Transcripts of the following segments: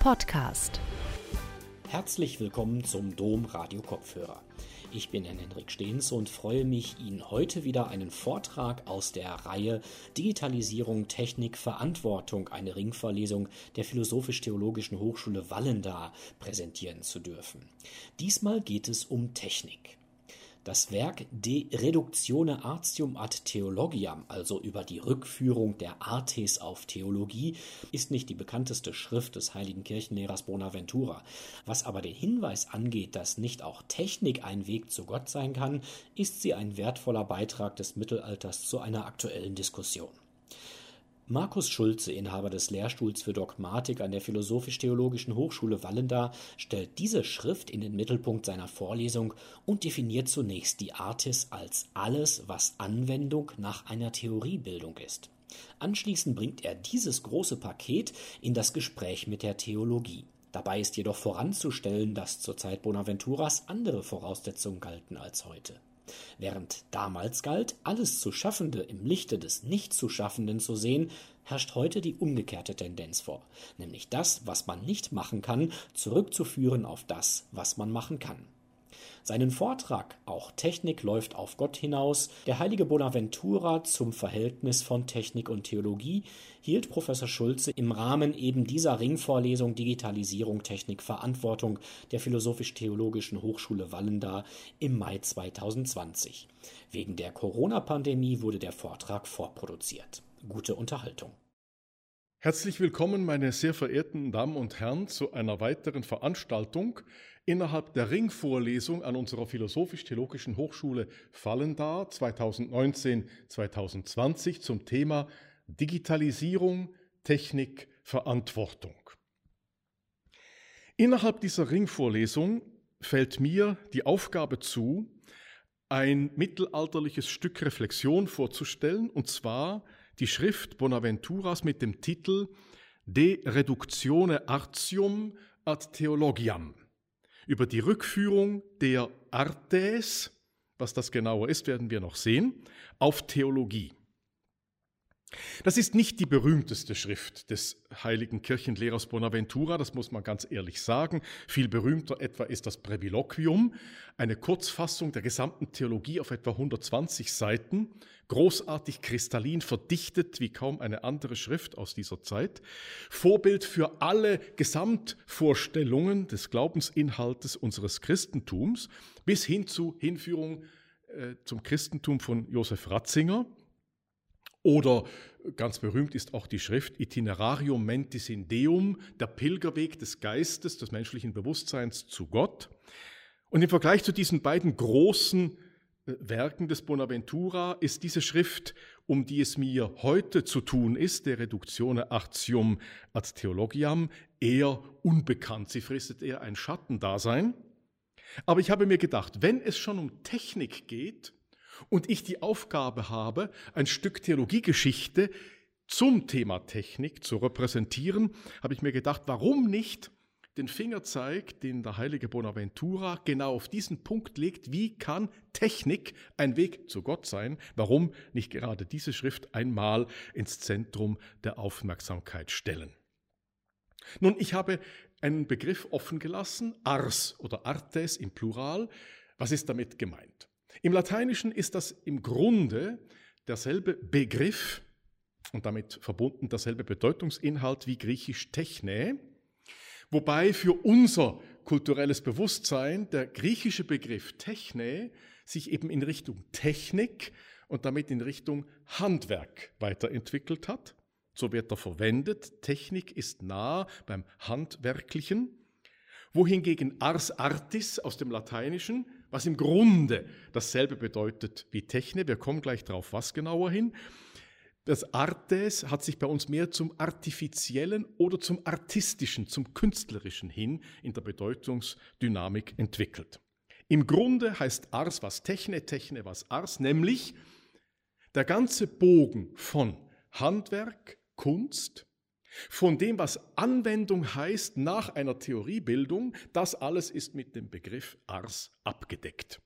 Podcast. Herzlich willkommen zum Dom Radio Kopfhörer. Ich bin Herr Henrik Stehns und freue mich, Ihnen heute wieder einen Vortrag aus der Reihe Digitalisierung, Technik, Verantwortung, eine Ringvorlesung der Philosophisch-Theologischen Hochschule Wallendar präsentieren zu dürfen. Diesmal geht es um Technik. Das Werk De Reductione Artium ad Theologiam, also über die Rückführung der Artes auf Theologie, ist nicht die bekannteste Schrift des heiligen Kirchenlehrers Bonaventura. Was aber den Hinweis angeht, dass nicht auch Technik ein Weg zu Gott sein kann, ist sie ein wertvoller Beitrag des Mittelalters zu einer aktuellen Diskussion. Markus Schulze, Inhaber des Lehrstuhls für Dogmatik an der Philosophisch-Theologischen Hochschule Wallendar, stellt diese Schrift in den Mittelpunkt seiner Vorlesung und definiert zunächst die Artis als alles, was Anwendung nach einer Theoriebildung ist. Anschließend bringt er dieses große Paket in das Gespräch mit der Theologie. Dabei ist jedoch voranzustellen, dass zur Zeit Bonaventuras andere Voraussetzungen galten als heute. Während damals galt, alles zu Schaffende im Lichte des Nicht-zu-Schaffenden zu sehen, herrscht heute die umgekehrte Tendenz vor, nämlich das, was man nicht machen kann, zurückzuführen auf das, was man machen kann. Seinen Vortrag Auch Technik läuft auf Gott hinaus, der heilige Bonaventura zum Verhältnis von Technik und Theologie, hielt Professor Schulze im Rahmen eben dieser Ringvorlesung Digitalisierung, Technik, Verantwortung der Philosophisch-Theologischen Hochschule Wallendar im Mai 2020. Wegen der Corona-Pandemie wurde der Vortrag vorproduziert. Gute Unterhaltung. Herzlich willkommen, meine sehr verehrten Damen und Herren, zu einer weiteren Veranstaltung innerhalb der Ringvorlesung an unserer Philosophisch-Theologischen Hochschule Fallendar 2019-2020 zum Thema Digitalisierung, Technik, Verantwortung. Innerhalb dieser Ringvorlesung fällt mir die Aufgabe zu, ein mittelalterliches Stück Reflexion vorzustellen, und zwar die Schrift Bonaventuras mit dem Titel De Reductione Artium ad Theologiam über die Rückführung der Artes, was das genauer ist, werden wir noch sehen, auf Theologie. Das ist nicht die berühmteste Schrift des heiligen Kirchenlehrers Bonaventura, das muss man ganz ehrlich sagen. Viel berühmter etwa ist das Breviloquium, eine Kurzfassung der gesamten Theologie auf etwa 120 Seiten, großartig kristallin verdichtet wie kaum eine andere Schrift aus dieser Zeit. Vorbild für alle Gesamtvorstellungen des Glaubensinhaltes unseres Christentums bis hin zu Hinführung äh, zum Christentum von Josef Ratzinger oder ganz berühmt ist auch die Schrift Itinerarium Mentis in Deum, der Pilgerweg des Geistes, des menschlichen Bewusstseins zu Gott. Und im Vergleich zu diesen beiden großen äh, Werken des Bonaventura ist diese Schrift, um die es mir heute zu tun ist, der Reductione Artium ad Theologiam, eher unbekannt. Sie fristet eher ein Schattendasein. Aber ich habe mir gedacht, wenn es schon um Technik geht, und ich die Aufgabe habe, ein Stück Theologiegeschichte zum Thema Technik zu repräsentieren, habe ich mir gedacht, warum nicht den Fingerzeig, den der heilige Bonaventura genau auf diesen Punkt legt, wie kann Technik ein Weg zu Gott sein? Warum nicht gerade diese Schrift einmal ins Zentrum der Aufmerksamkeit stellen? Nun, ich habe einen Begriff offen gelassen, ars oder artes im Plural. Was ist damit gemeint? Im Lateinischen ist das im Grunde derselbe Begriff und damit verbunden derselbe Bedeutungsinhalt wie griechisch Techne, wobei für unser kulturelles Bewusstsein der griechische Begriff Techne sich eben in Richtung Technik und damit in Richtung Handwerk weiterentwickelt hat. So wird er verwendet. Technik ist nah beim Handwerklichen, wohingegen Ars Artis aus dem Lateinischen was im Grunde dasselbe bedeutet wie Techne. Wir kommen gleich darauf, was genauer hin. Das Artes hat sich bei uns mehr zum Artifiziellen oder zum Artistischen, zum Künstlerischen hin in der Bedeutungsdynamik entwickelt. Im Grunde heißt Ars was Techne, Techne was Ars, nämlich der ganze Bogen von Handwerk, Kunst, von dem, was Anwendung heißt nach einer Theoriebildung, das alles ist mit dem Begriff Ars abgedeckt.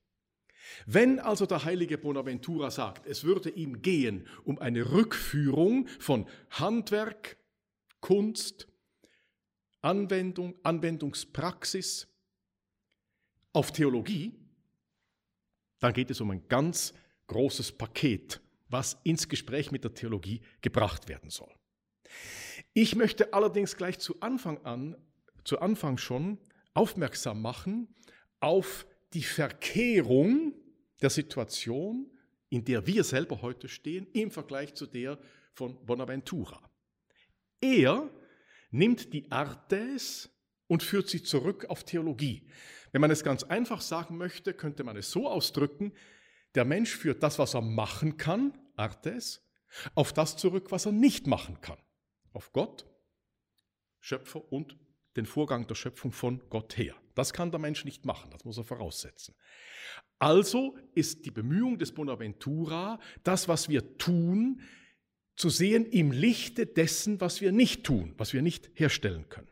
Wenn also der heilige Bonaventura sagt, es würde ihm gehen um eine Rückführung von Handwerk, Kunst, Anwendung, Anwendungspraxis auf Theologie, dann geht es um ein ganz großes Paket, was ins Gespräch mit der Theologie gebracht werden soll. Ich möchte allerdings gleich zu Anfang an, zu Anfang schon aufmerksam machen auf die Verkehrung der Situation, in der wir selber heute stehen, im Vergleich zu der von Bonaventura. Er nimmt die Artes und führt sie zurück auf Theologie. Wenn man es ganz einfach sagen möchte, könnte man es so ausdrücken, der Mensch führt das, was er machen kann, Artes, auf das zurück, was er nicht machen kann. Auf Gott, Schöpfer und den Vorgang der Schöpfung von Gott her. Das kann der Mensch nicht machen, das muss er voraussetzen. Also ist die Bemühung des Bonaventura, das, was wir tun, zu sehen im Lichte dessen, was wir nicht tun, was wir nicht herstellen können.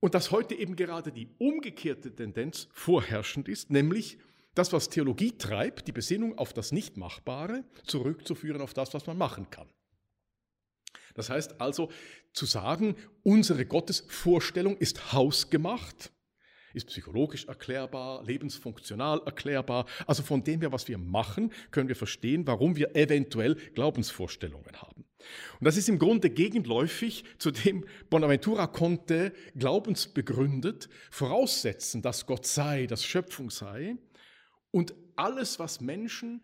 Und dass heute eben gerade die umgekehrte Tendenz vorherrschend ist, nämlich das, was Theologie treibt, die Besinnung auf das Nichtmachbare, zurückzuführen auf das, was man machen kann. Das heißt also zu sagen, unsere Gottesvorstellung ist hausgemacht, ist psychologisch erklärbar, lebensfunktional erklärbar. Also von dem her, was wir machen, können wir verstehen, warum wir eventuell Glaubensvorstellungen haben. Und das ist im Grunde gegenläufig zu dem Bonaventura konnte glaubensbegründet voraussetzen, dass Gott sei, dass Schöpfung sei und alles, was Menschen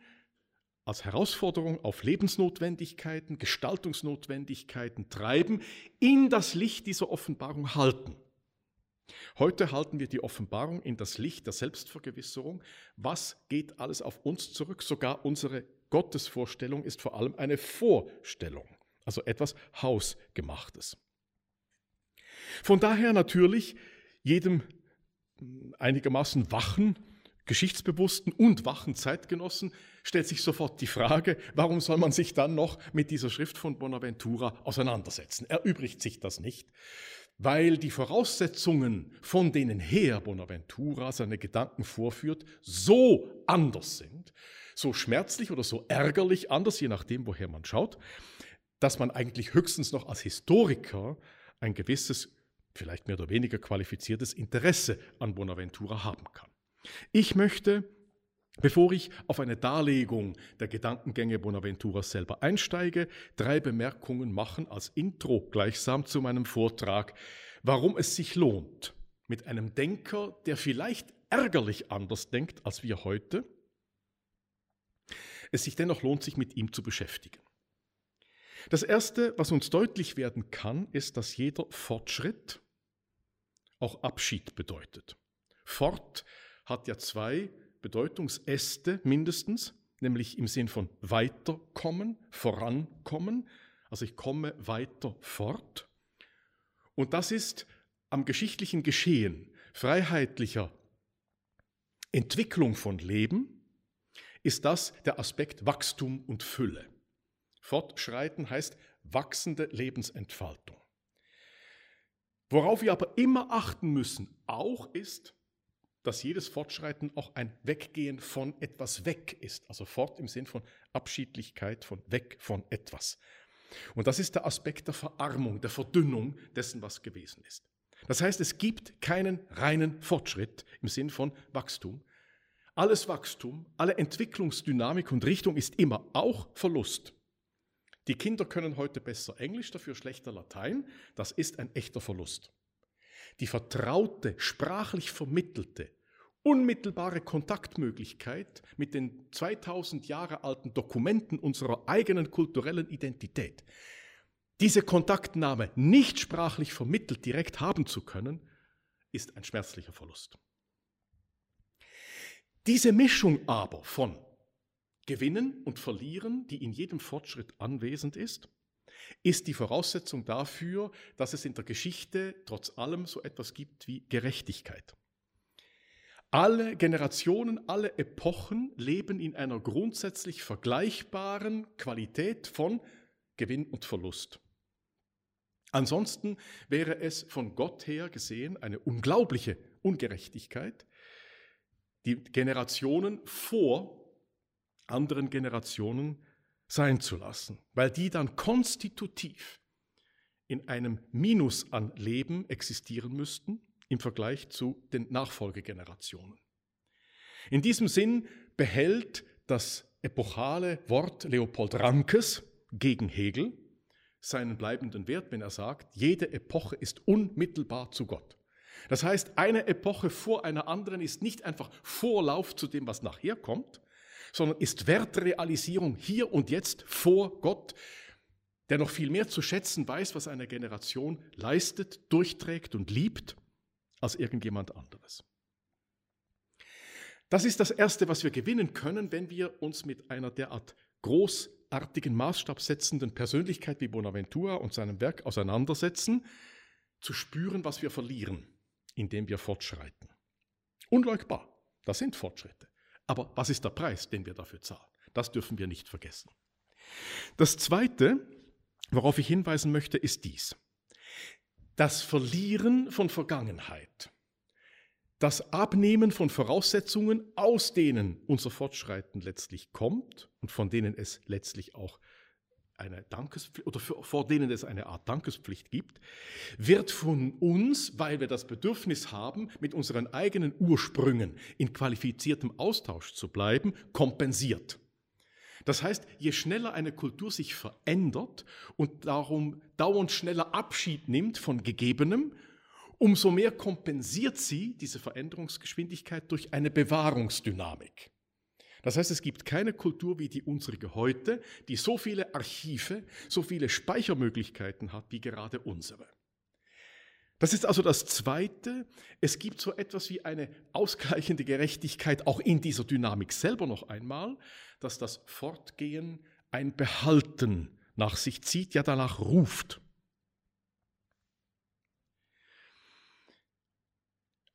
als Herausforderung auf Lebensnotwendigkeiten, Gestaltungsnotwendigkeiten treiben, in das Licht dieser Offenbarung halten. Heute halten wir die Offenbarung in das Licht der Selbstvergewisserung. Was geht alles auf uns zurück? Sogar unsere Gottesvorstellung ist vor allem eine Vorstellung, also etwas Hausgemachtes. Von daher natürlich jedem einigermaßen wachen, geschichtsbewussten und wachen Zeitgenossen stellt sich sofort die Frage, warum soll man sich dann noch mit dieser Schrift von Bonaventura auseinandersetzen? Erübrigt sich das nicht? weil die Voraussetzungen, von denen her Bonaventura seine Gedanken vorführt, so anders sind, so schmerzlich oder so ärgerlich anders, je nachdem, woher man schaut, dass man eigentlich höchstens noch als Historiker ein gewisses, vielleicht mehr oder weniger qualifiziertes Interesse an Bonaventura haben kann. Ich möchte Bevor ich auf eine Darlegung der Gedankengänge Bonaventuras selber einsteige, drei Bemerkungen machen als Intro gleichsam zu meinem Vortrag, warum es sich lohnt, mit einem Denker, der vielleicht ärgerlich anders denkt als wir heute, es sich dennoch lohnt, sich mit ihm zu beschäftigen. Das Erste, was uns deutlich werden kann, ist, dass jeder Fortschritt auch Abschied bedeutet. Fort hat ja zwei Bedeutungsäste mindestens, nämlich im Sinn von weiterkommen, vorankommen. Also ich komme weiter fort. Und das ist am geschichtlichen Geschehen freiheitlicher Entwicklung von Leben, ist das der Aspekt Wachstum und Fülle. Fortschreiten heißt wachsende Lebensentfaltung. Worauf wir aber immer achten müssen, auch ist, dass jedes Fortschreiten auch ein Weggehen von etwas weg ist. Also fort im Sinn von Abschiedlichkeit, von weg von etwas. Und das ist der Aspekt der Verarmung, der Verdünnung dessen, was gewesen ist. Das heißt, es gibt keinen reinen Fortschritt im Sinn von Wachstum. Alles Wachstum, alle Entwicklungsdynamik und Richtung ist immer auch Verlust. Die Kinder können heute besser Englisch, dafür schlechter Latein. Das ist ein echter Verlust. Die vertraute, sprachlich vermittelte, unmittelbare Kontaktmöglichkeit mit den 2000 Jahre alten Dokumenten unserer eigenen kulturellen Identität. Diese Kontaktnahme nicht sprachlich vermittelt direkt haben zu können, ist ein schmerzlicher Verlust. Diese Mischung aber von Gewinnen und Verlieren, die in jedem Fortschritt anwesend ist, ist die Voraussetzung dafür, dass es in der Geschichte trotz allem so etwas gibt wie Gerechtigkeit. Alle Generationen, alle Epochen leben in einer grundsätzlich vergleichbaren Qualität von Gewinn und Verlust. Ansonsten wäre es von Gott her gesehen eine unglaubliche Ungerechtigkeit, die Generationen vor anderen Generationen sein zu lassen, weil die dann konstitutiv in einem Minus an Leben existieren müssten im Vergleich zu den Nachfolgegenerationen. In diesem Sinn behält das epochale Wort Leopold Rankes gegen Hegel seinen bleibenden Wert, wenn er sagt, jede Epoche ist unmittelbar zu Gott. Das heißt, eine Epoche vor einer anderen ist nicht einfach Vorlauf zu dem, was nachher kommt, sondern ist Wertrealisierung hier und jetzt vor Gott, der noch viel mehr zu schätzen weiß, was eine Generation leistet, durchträgt und liebt, als irgendjemand anderes. Das ist das Erste, was wir gewinnen können, wenn wir uns mit einer derart großartigen, maßstabsetzenden Persönlichkeit wie Bonaventura und seinem Werk auseinandersetzen, zu spüren, was wir verlieren, indem wir fortschreiten. Unleugbar, das sind Fortschritte. Aber was ist der Preis, den wir dafür zahlen? Das dürfen wir nicht vergessen. Das Zweite, worauf ich hinweisen möchte, ist dies. Das Verlieren von Vergangenheit das Abnehmen von Voraussetzungen, aus denen unser Fortschreiten letztlich kommt und von denen es letztlich auch eine Dankespflicht oder vor denen es eine Art Dankespflicht gibt, wird von uns, weil wir das Bedürfnis haben, mit unseren eigenen Ursprüngen in qualifiziertem Austausch zu bleiben, kompensiert. Das heißt, je schneller eine Kultur sich verändert und darum dauernd schneller Abschied nimmt von Gegebenem, umso mehr kompensiert sie diese Veränderungsgeschwindigkeit durch eine Bewahrungsdynamik. Das heißt, es gibt keine Kultur wie die unsere heute, die so viele Archive, so viele Speichermöglichkeiten hat wie gerade unsere. Das ist also das Zweite. Es gibt so etwas wie eine ausgleichende Gerechtigkeit auch in dieser Dynamik selber noch einmal, dass das Fortgehen ein Behalten nach sich zieht, ja danach ruft.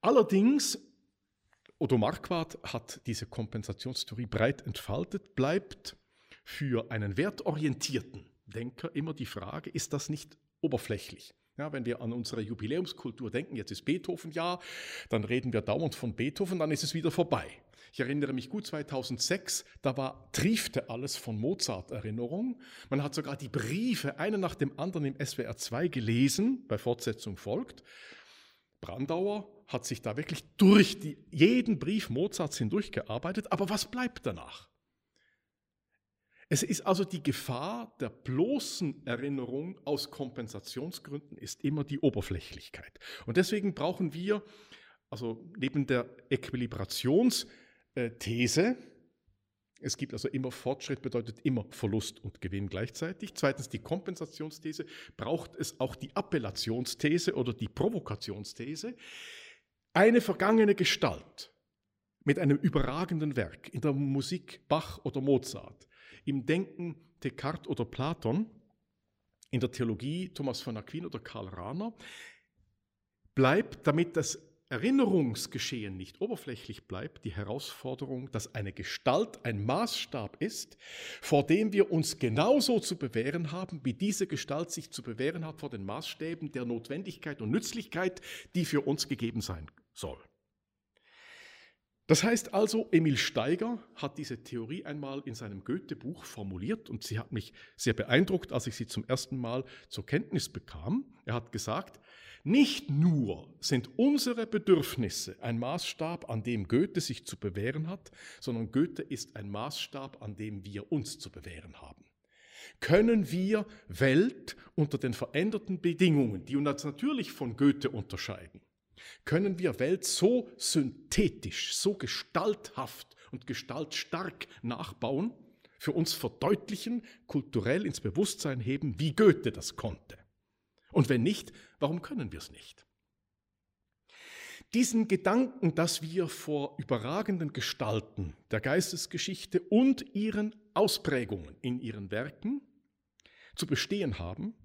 Allerdings, Otto Marquardt hat diese Kompensationstheorie breit entfaltet, bleibt für einen wertorientierten Denker immer die Frage, ist das nicht oberflächlich? Ja, wenn wir an unsere Jubiläumskultur denken, jetzt ist Beethoven ja, dann reden wir dauernd von Beethoven, dann ist es wieder vorbei. Ich erinnere mich gut 2006, da war triefte alles von Mozart-Erinnerung. Man hat sogar die Briefe einen nach dem anderen im SWR 2 gelesen, bei Fortsetzung folgt. Brandauer hat sich da wirklich durch die, jeden Brief Mozarts hindurchgearbeitet, aber was bleibt danach? Es ist also die Gefahr der bloßen Erinnerung aus Kompensationsgründen ist immer die Oberflächlichkeit. Und deswegen brauchen wir, also neben der Äquilibrationsthese, es gibt also immer Fortschritt, bedeutet immer Verlust und Gewinn gleichzeitig. Zweitens die Kompensationsthese, braucht es auch die Appellationsthese oder die Provokationsthese. Eine vergangene Gestalt mit einem überragenden Werk in der Musik Bach oder Mozart, im Denken Descartes oder Platon, in der Theologie Thomas von Aquin oder Karl Rahner, bleibt, damit das Erinnerungsgeschehen nicht oberflächlich bleibt, die Herausforderung, dass eine Gestalt ein Maßstab ist, vor dem wir uns genauso zu bewähren haben, wie diese Gestalt sich zu bewähren hat vor den Maßstäben der Notwendigkeit und Nützlichkeit, die für uns gegeben sein soll. Das heißt also, Emil Steiger hat diese Theorie einmal in seinem Goethe-Buch formuliert und sie hat mich sehr beeindruckt, als ich sie zum ersten Mal zur Kenntnis bekam. Er hat gesagt, nicht nur sind unsere Bedürfnisse ein Maßstab, an dem Goethe sich zu bewähren hat, sondern Goethe ist ein Maßstab, an dem wir uns zu bewähren haben. Können wir Welt unter den veränderten Bedingungen, die uns natürlich von Goethe unterscheiden, können wir Welt so synthetisch, so gestalthaft und gestaltstark nachbauen, für uns verdeutlichen, kulturell ins Bewusstsein heben, wie Goethe das konnte. Und wenn nicht, warum können wir es nicht? Diesen Gedanken, dass wir vor überragenden Gestalten der Geistesgeschichte und ihren Ausprägungen in ihren Werken zu bestehen haben,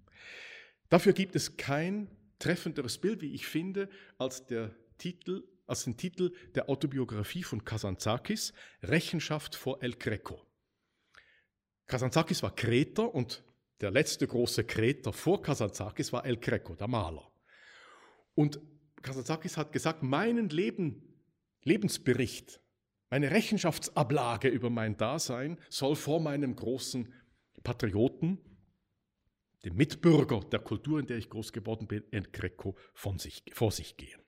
dafür gibt es kein treffenderes Bild, wie ich finde, als der Titel, als den Titel der Autobiografie von Kazantzakis, Rechenschaft vor El Greco. Kazantzakis war Kreter und der letzte große Kreter vor Kazantzakis war El Greco, der Maler. Und Kazantzakis hat gesagt, meinen Leben, Lebensbericht, meine Rechenschaftsablage über mein Dasein soll vor meinem großen Patrioten, dem Mitbürger der Kultur, in der ich groß geworden bin, in Greco von sich, vor sich gehen.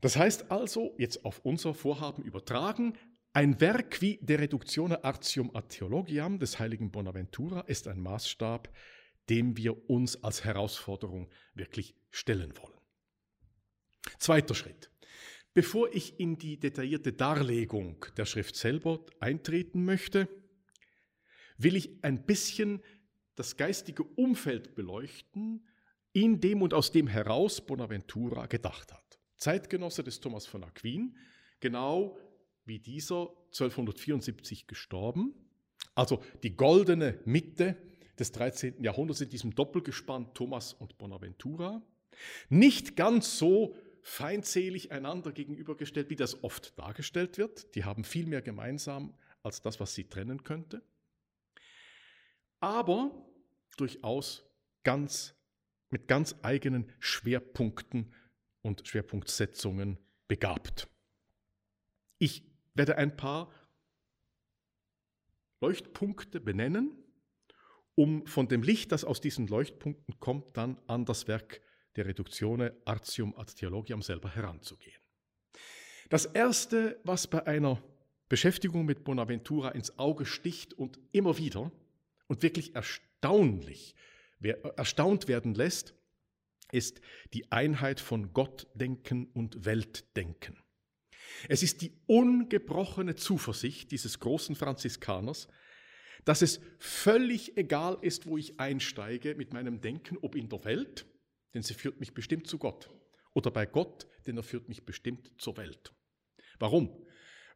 Das heißt also, jetzt auf unser Vorhaben übertragen, ein Werk wie De Reductione Artium a Theologiam des heiligen Bonaventura ist ein Maßstab, dem wir uns als Herausforderung wirklich stellen wollen. Zweiter Schritt. Bevor ich in die detaillierte Darlegung der Schrift selber eintreten möchte, will ich ein bisschen das geistige Umfeld beleuchten, in dem und aus dem heraus Bonaventura gedacht hat. Zeitgenosse des Thomas von Aquin, genau wie dieser 1274 gestorben, also die goldene Mitte des 13. Jahrhunderts in diesem Doppelgespann Thomas und Bonaventura, nicht ganz so feindselig einander gegenübergestellt, wie das oft dargestellt wird. Die haben viel mehr gemeinsam als das, was sie trennen könnte. Aber durchaus ganz mit ganz eigenen Schwerpunkten und Schwerpunktsetzungen begabt. Ich werde ein paar Leuchtpunkte benennen, um von dem Licht, das aus diesen Leuchtpunkten kommt, dann an das Werk der Reduktione Artium ad Theologiam selber heranzugehen. Das Erste, was bei einer Beschäftigung mit Bonaventura ins Auge sticht und immer wieder und wirklich erstaunlich, erstaunt werden lässt, ist die Einheit von Gottdenken und Weltdenken. Es ist die ungebrochene Zuversicht dieses großen Franziskaners, dass es völlig egal ist, wo ich einsteige mit meinem Denken, ob in der Welt denn sie führt mich bestimmt zu Gott. Oder bei Gott, denn er führt mich bestimmt zur Welt. Warum?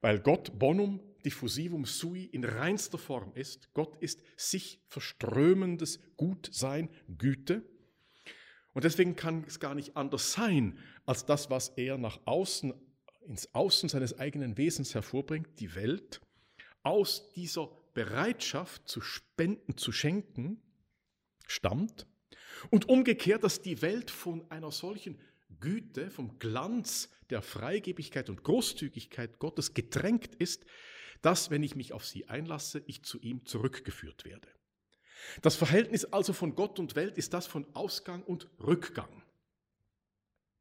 Weil Gott bonum diffusivum sui in reinster Form ist. Gott ist sich verströmendes Gutsein, Güte. Und deswegen kann es gar nicht anders sein, als das, was er nach außen, ins Außen seines eigenen Wesens hervorbringt, die Welt, aus dieser Bereitschaft zu spenden, zu schenken, stammt und umgekehrt, dass die Welt von einer solchen Güte, vom Glanz der Freigebigkeit und Großzügigkeit Gottes gedrängt ist, dass, wenn ich mich auf sie einlasse, ich zu ihm zurückgeführt werde. Das Verhältnis also von Gott und Welt ist das von Ausgang und Rückgang.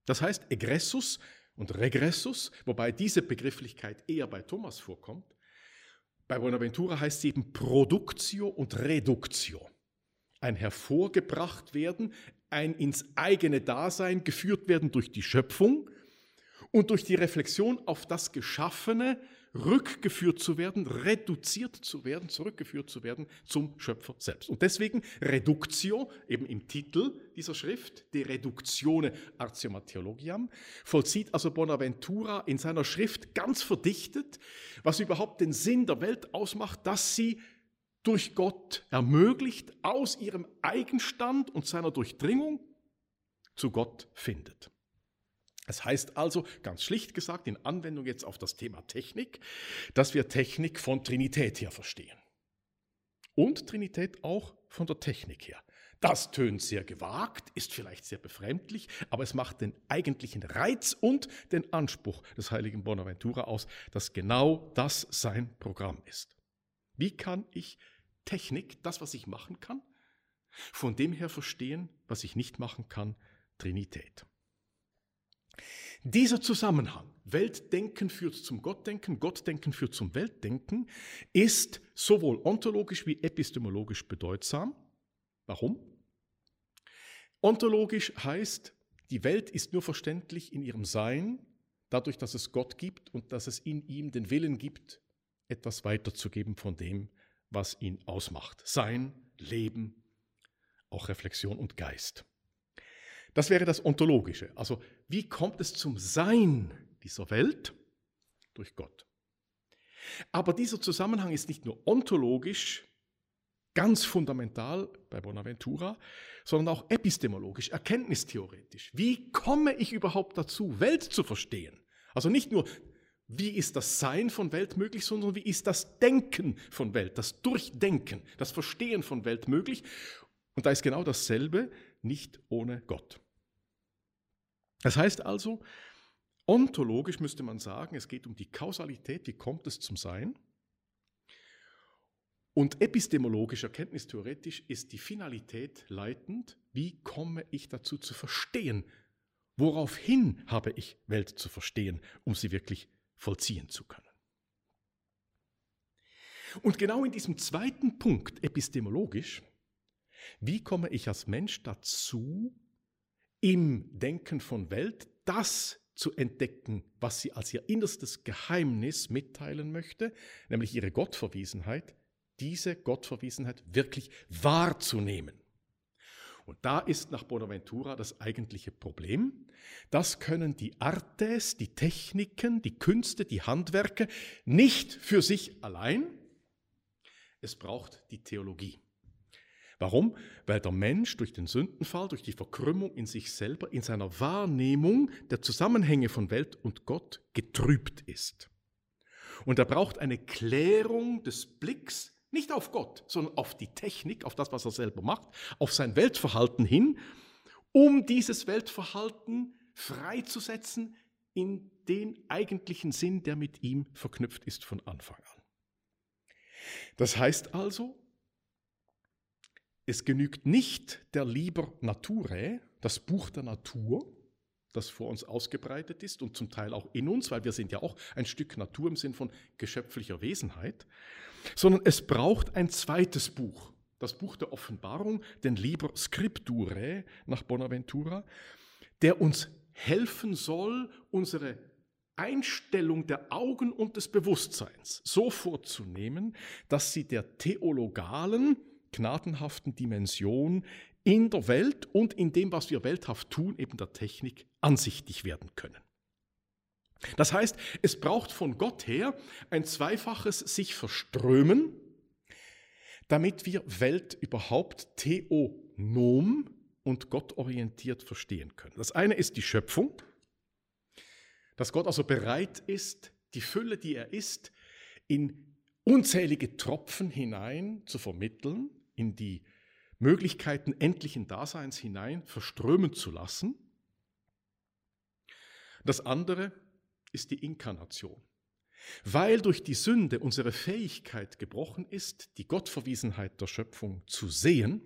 Das heißt, Egressus und Regressus, wobei diese Begrifflichkeit eher bei Thomas vorkommt, bei Bonaventura heißt sie eben Productio und Reductio ein hervorgebracht werden, ein ins eigene Dasein geführt werden durch die Schöpfung und durch die Reflexion auf das Geschaffene rückgeführt zu werden, reduziert zu werden, zurückgeführt zu werden zum Schöpfer selbst. Und deswegen Reductio, eben im Titel dieser Schrift, De Reductione Artium Theologiam, vollzieht also Bonaventura in seiner Schrift ganz verdichtet, was überhaupt den Sinn der Welt ausmacht, dass sie durch Gott ermöglicht, aus ihrem Eigenstand und seiner Durchdringung zu Gott findet. Es heißt also, ganz schlicht gesagt, in Anwendung jetzt auf das Thema Technik, dass wir Technik von Trinität her verstehen. Und Trinität auch von der Technik her. Das tönt sehr gewagt, ist vielleicht sehr befremdlich, aber es macht den eigentlichen Reiz und den Anspruch des heiligen Bonaventura aus, dass genau das sein Programm ist. Wie kann ich Technik, das, was ich machen kann, von dem her verstehen, was ich nicht machen kann, Trinität. Dieser Zusammenhang, Weltdenken führt zum Gottdenken, Gottdenken führt zum Weltdenken, ist sowohl ontologisch wie epistemologisch bedeutsam. Warum? Ontologisch heißt, die Welt ist nur verständlich in ihrem Sein, dadurch, dass es Gott gibt und dass es in ihm den Willen gibt, etwas weiterzugeben von dem, was ihn ausmacht. Sein, Leben, auch Reflexion und Geist. Das wäre das Ontologische. Also wie kommt es zum Sein dieser Welt? Durch Gott. Aber dieser Zusammenhang ist nicht nur ontologisch, ganz fundamental bei Bonaventura, sondern auch epistemologisch, erkenntnistheoretisch. Wie komme ich überhaupt dazu, Welt zu verstehen? Also nicht nur wie ist das Sein von Welt möglich, sondern wie ist das Denken von Welt, das Durchdenken, das Verstehen von Welt möglich. Und da ist genau dasselbe, nicht ohne Gott. Das heißt also, ontologisch müsste man sagen, es geht um die Kausalität, wie kommt es zum Sein. Und epistemologisch, erkenntnistheoretisch ist die Finalität leitend. Wie komme ich dazu zu verstehen? Woraufhin habe ich Welt zu verstehen, um sie wirklich vollziehen zu können? Und genau in diesem zweiten Punkt, epistemologisch, wie komme ich als Mensch dazu, im Denken von Welt das zu entdecken, was sie als ihr innerstes Geheimnis mitteilen möchte, nämlich ihre Gottverwiesenheit, diese Gottverwiesenheit wirklich wahrzunehmen. Und da ist nach Bonaventura das eigentliche Problem. Das können die Artes, die Techniken, die Künste, die Handwerke nicht für sich allein. Es braucht die Theologie. Warum? Weil der Mensch durch den Sündenfall, durch die Verkrümmung in sich selber, in seiner Wahrnehmung der Zusammenhänge von Welt und Gott getrübt ist. Und er braucht eine Klärung des Blicks nicht auf Gott, sondern auf die Technik, auf das, was er selber macht, auf sein Weltverhalten hin, um dieses Weltverhalten freizusetzen in den eigentlichen Sinn, der mit ihm verknüpft ist von Anfang an. Das heißt also, es genügt nicht der Liber Naturae, das Buch der Natur, das vor uns ausgebreitet ist und zum Teil auch in uns, weil wir sind ja auch ein Stück Natur im Sinn von geschöpflicher Wesenheit, sondern es braucht ein zweites Buch, das Buch der Offenbarung, den Liber Scripturae nach Bonaventura, der uns helfen soll, unsere Einstellung der Augen und des Bewusstseins so vorzunehmen, dass sie der theologalen, gnadenhaften Dimension in der Welt und in dem, was wir welthaft tun, eben der Technik, ansichtig werden können. Das heißt, es braucht von Gott her ein zweifaches sich verströmen, damit wir Welt überhaupt theonom und gottorientiert verstehen können. Das eine ist die Schöpfung, dass Gott also bereit ist, die Fülle, die er ist, in unzählige Tropfen hinein zu vermitteln, in die Möglichkeiten endlichen Daseins hinein verströmen zu lassen. Das andere ist die Inkarnation. Weil durch die Sünde unsere Fähigkeit gebrochen ist, die Gottverwiesenheit der Schöpfung zu sehen,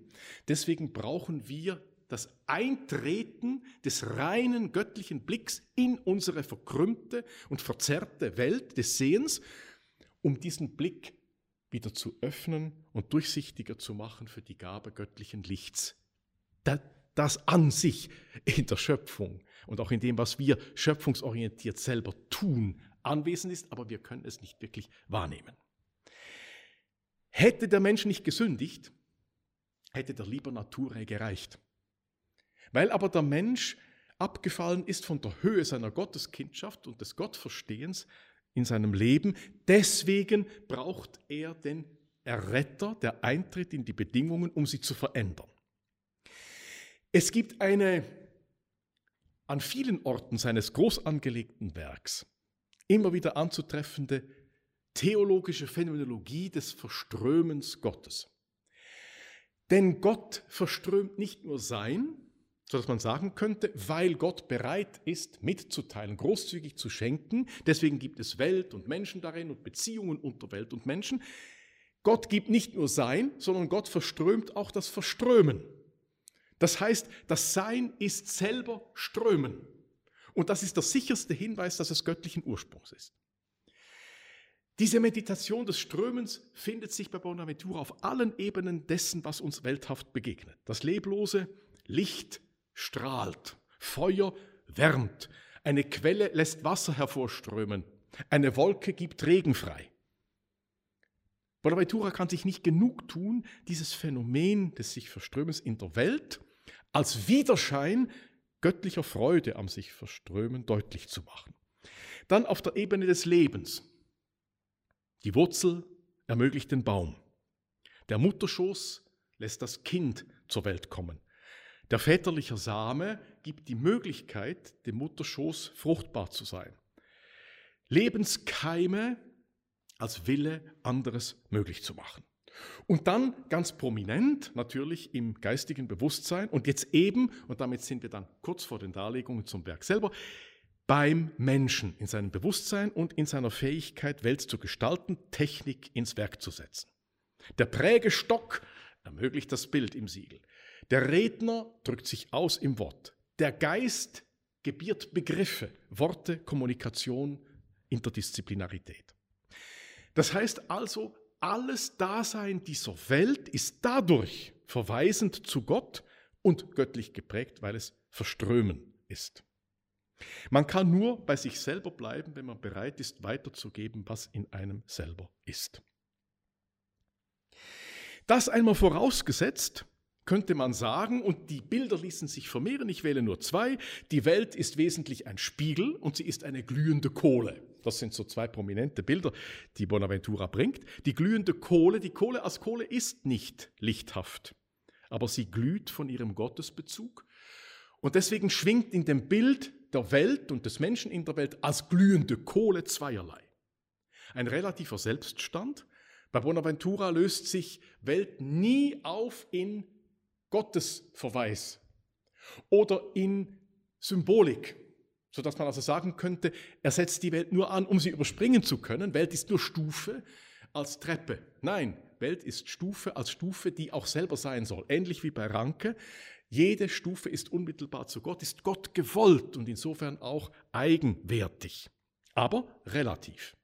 deswegen brauchen wir das Eintreten des reinen göttlichen Blicks in unsere verkrümmte und verzerrte Welt des Sehens, um diesen Blick wieder zu öffnen und durchsichtiger zu machen für die Gabe göttlichen Lichts. Das an sich in der Schöpfung und auch in dem, was wir schöpfungsorientiert selber tun, anwesend ist, aber wir können es nicht wirklich wahrnehmen. Hätte der Mensch nicht gesündigt, hätte der lieber Natur gereicht. Weil aber der Mensch abgefallen ist von der Höhe seiner Gotteskindschaft und des Gottverstehens, in seinem Leben. Deswegen braucht er den Erretter, der Eintritt in die Bedingungen, um sie zu verändern. Es gibt eine an vielen Orten seines groß angelegten Werks immer wieder anzutreffende theologische Phänomenologie des Verströmens Gottes. Denn Gott verströmt nicht nur sein, sodass man sagen könnte, weil Gott bereit ist, mitzuteilen, großzügig zu schenken, deswegen gibt es Welt und Menschen darin und Beziehungen unter Welt und Menschen. Gott gibt nicht nur Sein, sondern Gott verströmt auch das Verströmen. Das heißt, das Sein ist selber Strömen. Und das ist der sicherste Hinweis, dass es göttlichen Ursprungs ist. Diese Meditation des Strömens findet sich bei Bonaventura auf allen Ebenen dessen, was uns welthaft begegnet. Das Leblose, Licht, strahlt, Feuer wärmt, eine Quelle lässt Wasser hervorströmen, eine Wolke gibt Regen frei. Bonaventura kann sich nicht genug tun, dieses Phänomen des sich Verströmens in der Welt als Widerschein göttlicher Freude am sich Verströmen deutlich zu machen. Dann auf der Ebene des Lebens. Die Wurzel ermöglicht den Baum. Der Mutterschoß lässt das Kind zur Welt kommen. Der väterliche Same gibt die Möglichkeit, dem Mutterschoß fruchtbar zu sein. Lebenskeime als Wille, anderes möglich zu machen. Und dann ganz prominent natürlich im geistigen Bewusstsein und jetzt eben, und damit sind wir dann kurz vor den Darlegungen zum Werk selber, beim Menschen in seinem Bewusstsein und in seiner Fähigkeit, Welt zu gestalten, Technik ins Werk zu setzen. Der Prägestock ermöglicht das Bild im Siegel. Der Redner drückt sich aus im Wort. Der Geist gebiert Begriffe, Worte, Kommunikation, Interdisziplinarität. Das heißt also, alles Dasein dieser Welt ist dadurch verweisend zu Gott und göttlich geprägt, weil es verströmen ist. Man kann nur bei sich selber bleiben, wenn man bereit ist, weiterzugeben, was in einem selber ist. Das einmal vorausgesetzt, könnte man sagen, und die Bilder ließen sich vermehren, ich wähle nur zwei, die Welt ist wesentlich ein Spiegel und sie ist eine glühende Kohle. Das sind so zwei prominente Bilder, die Bonaventura bringt. Die glühende Kohle, die Kohle als Kohle ist nicht lichthaft, aber sie glüht von ihrem Gottesbezug. Und deswegen schwingt in dem Bild der Welt und des Menschen in der Welt als glühende Kohle zweierlei. Ein relativer Selbststand. Bei Bonaventura löst sich Welt nie auf in Gottesverweis oder in Symbolik, sodass man also sagen könnte, er setzt die Welt nur an, um sie überspringen zu können. Welt ist nur Stufe als Treppe. Nein, Welt ist Stufe als Stufe, die auch selber sein soll. Ähnlich wie bei Ranke. Jede Stufe ist unmittelbar zu Gott, ist Gott gewollt und insofern auch eigenwertig, aber relativ.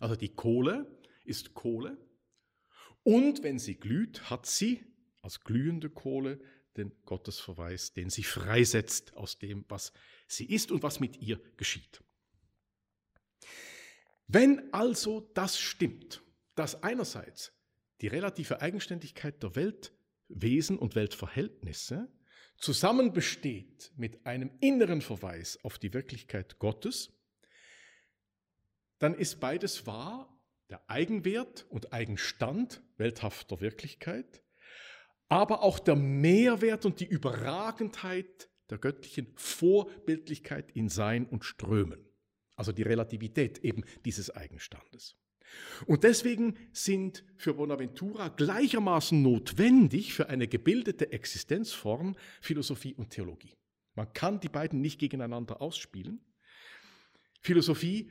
Also die Kohle ist Kohle und wenn sie glüht, hat sie als glühende Kohle den Gottesverweis, den sie freisetzt aus dem, was sie ist und was mit ihr geschieht. Wenn also das stimmt, dass einerseits die relative Eigenständigkeit der Weltwesen und Weltverhältnisse zusammen besteht mit einem inneren Verweis auf die Wirklichkeit Gottes, dann ist beides wahr, der Eigenwert und Eigenstand welthafter Wirklichkeit aber auch der Mehrwert und die Überragendheit der göttlichen Vorbildlichkeit in Sein und Strömen. Also die Relativität eben dieses Eigenstandes. Und deswegen sind für Bonaventura gleichermaßen notwendig für eine gebildete Existenzform Philosophie und Theologie. Man kann die beiden nicht gegeneinander ausspielen. Philosophie,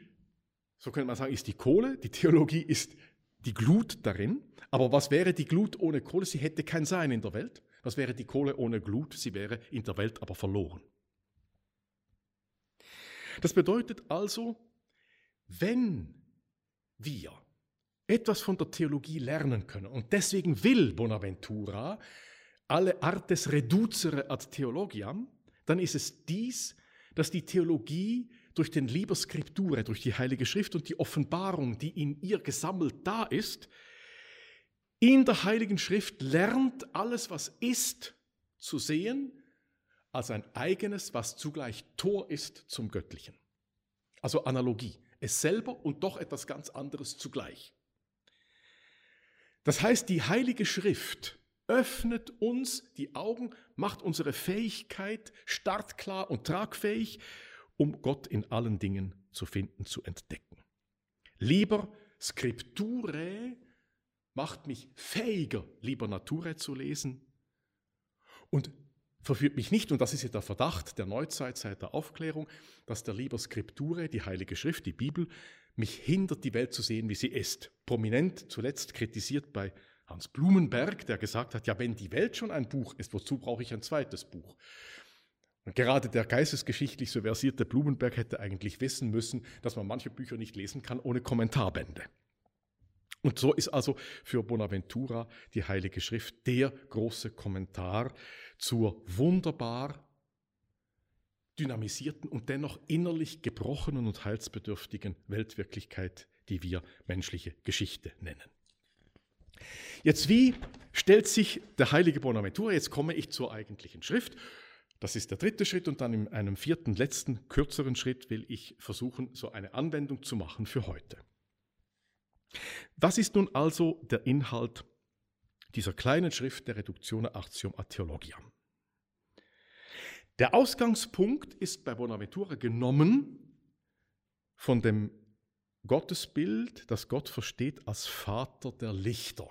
so könnte man sagen, ist die Kohle, die Theologie ist die Glut darin. Aber was wäre die Glut ohne Kohle? Sie hätte kein Sein in der Welt. Was wäre die Kohle ohne Glut? Sie wäre in der Welt aber verloren. Das bedeutet also, wenn wir etwas von der Theologie lernen können, und deswegen will Bonaventura alle artes reducere ad theologiam, dann ist es dies, dass die Theologie durch den Liber Scriptura, durch die Heilige Schrift und die Offenbarung, die in ihr gesammelt da ist, in der Heiligen Schrift lernt alles, was ist, zu sehen als ein eigenes, was zugleich Tor ist zum Göttlichen. Also Analogie. Es selber und doch etwas ganz anderes zugleich. Das heißt, die Heilige Schrift öffnet uns die Augen, macht unsere Fähigkeit startklar und tragfähig um Gott in allen Dingen zu finden, zu entdecken. Lieber Scripture macht mich fähiger, lieber Nature zu lesen und verführt mich nicht, und das ist ja der Verdacht der Neuzeit seit der Aufklärung, dass der Lieber Scripture, die Heilige Schrift, die Bibel, mich hindert, die Welt zu sehen, wie sie ist. Prominent zuletzt kritisiert bei Hans Blumenberg, der gesagt hat, ja, wenn die Welt schon ein Buch ist, wozu brauche ich ein zweites Buch? Und gerade der geistesgeschichtlich so versierte Blumenberg hätte eigentlich wissen müssen, dass man manche Bücher nicht lesen kann ohne Kommentarbände. Und so ist also für Bonaventura die Heilige Schrift der große Kommentar zur wunderbar dynamisierten und dennoch innerlich gebrochenen und heilsbedürftigen Weltwirklichkeit, die wir menschliche Geschichte nennen. Jetzt wie stellt sich der heilige Bonaventura, jetzt komme ich zur eigentlichen Schrift, das ist der dritte Schritt und dann in einem vierten, letzten, kürzeren Schritt will ich versuchen, so eine Anwendung zu machen für heute. Was ist nun also der Inhalt dieser kleinen Schrift der Reductione Artium a Theologiam? Der Ausgangspunkt ist bei Bonaventura genommen von dem Gottesbild, das Gott versteht als Vater der Lichter,